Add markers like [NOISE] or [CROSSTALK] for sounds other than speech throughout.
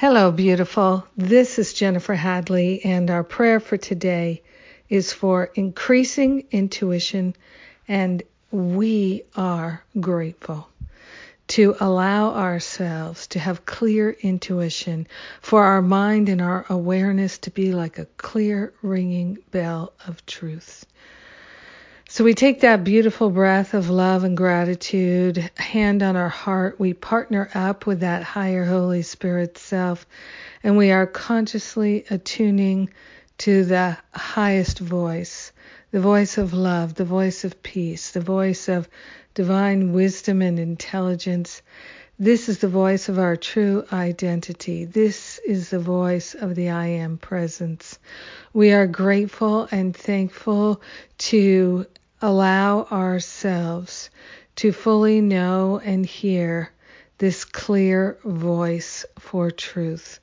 Hello, beautiful. This is Jennifer Hadley, and our prayer for today is for increasing intuition, and we are grateful to allow ourselves to have clear intuition, for our mind and our awareness to be like a clear ringing bell of truth. So we take that beautiful breath of love and gratitude, hand on our heart. We partner up with that higher Holy Spirit self, and we are consciously attuning to the highest voice, the voice of love, the voice of peace, the voice of divine wisdom and intelligence. This is the voice of our true identity. This is the voice of the I am presence. We are grateful and thankful to allow ourselves to fully know and hear this clear voice for truth.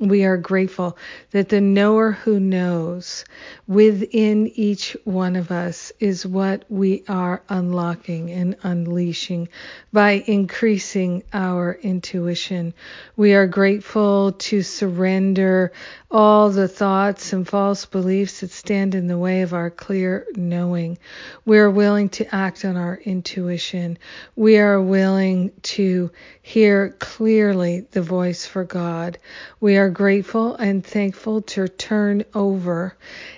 We are grateful that the knower who knows within each one of us is what we are unlocking and unleashing by increasing our intuition. We are grateful to surrender all the thoughts and false beliefs that stand in the way of our clear knowing. We are willing to act on our intuition. We are willing to hear clearly the voice for God. We are grateful and thankful to turn over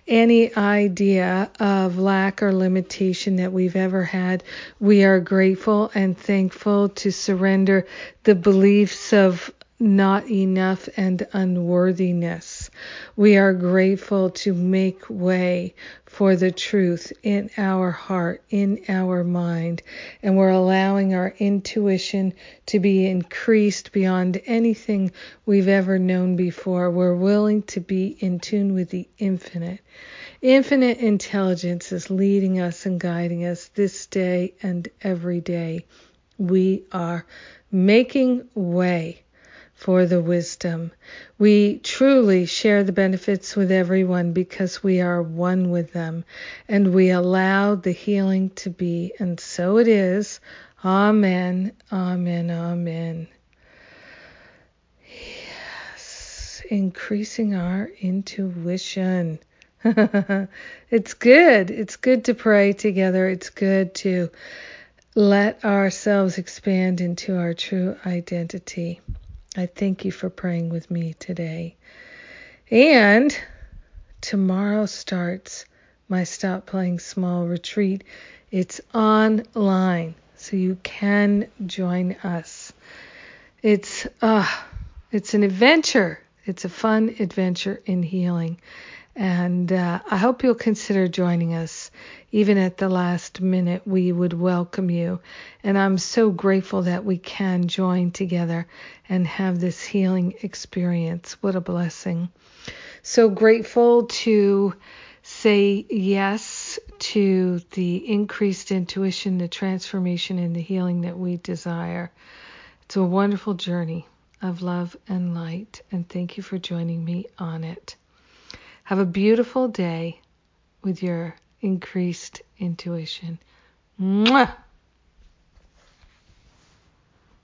any idea of lack or limitation that we've ever had. We are grateful and thankful to surrender the beliefs of not enough and unworthiness. We are grateful to make way for the truth in our heart, in our mind, and we're allowing our intuition to be increased beyond anything we've ever known before. We're willing to be in tune with the infinite. Infinite intelligence is leading us and guiding us this day and every day. We are making way for the wisdom. We truly share the benefits with everyone because we are one with them and we allow the healing to be. And so it is. Amen, amen, amen. Yes, increasing our intuition. [LAUGHS] it's good. It's good to pray together. It's good to let ourselves expand into our true identity. I thank you for praying with me today. And tomorrow starts my Stop Playing Small retreat. It's online, so you can join us. It's uh it's an adventure. It's a fun adventure in healing. And uh, I hope you'll consider joining us. Even at the last minute, we would welcome you. And I'm so grateful that we can join together and have this healing experience. What a blessing. So grateful to say yes to the increased intuition, the transformation, and the healing that we desire. It's a wonderful journey of love and light. And thank you for joining me on it. Have a beautiful day with your increased intuition. Mwah!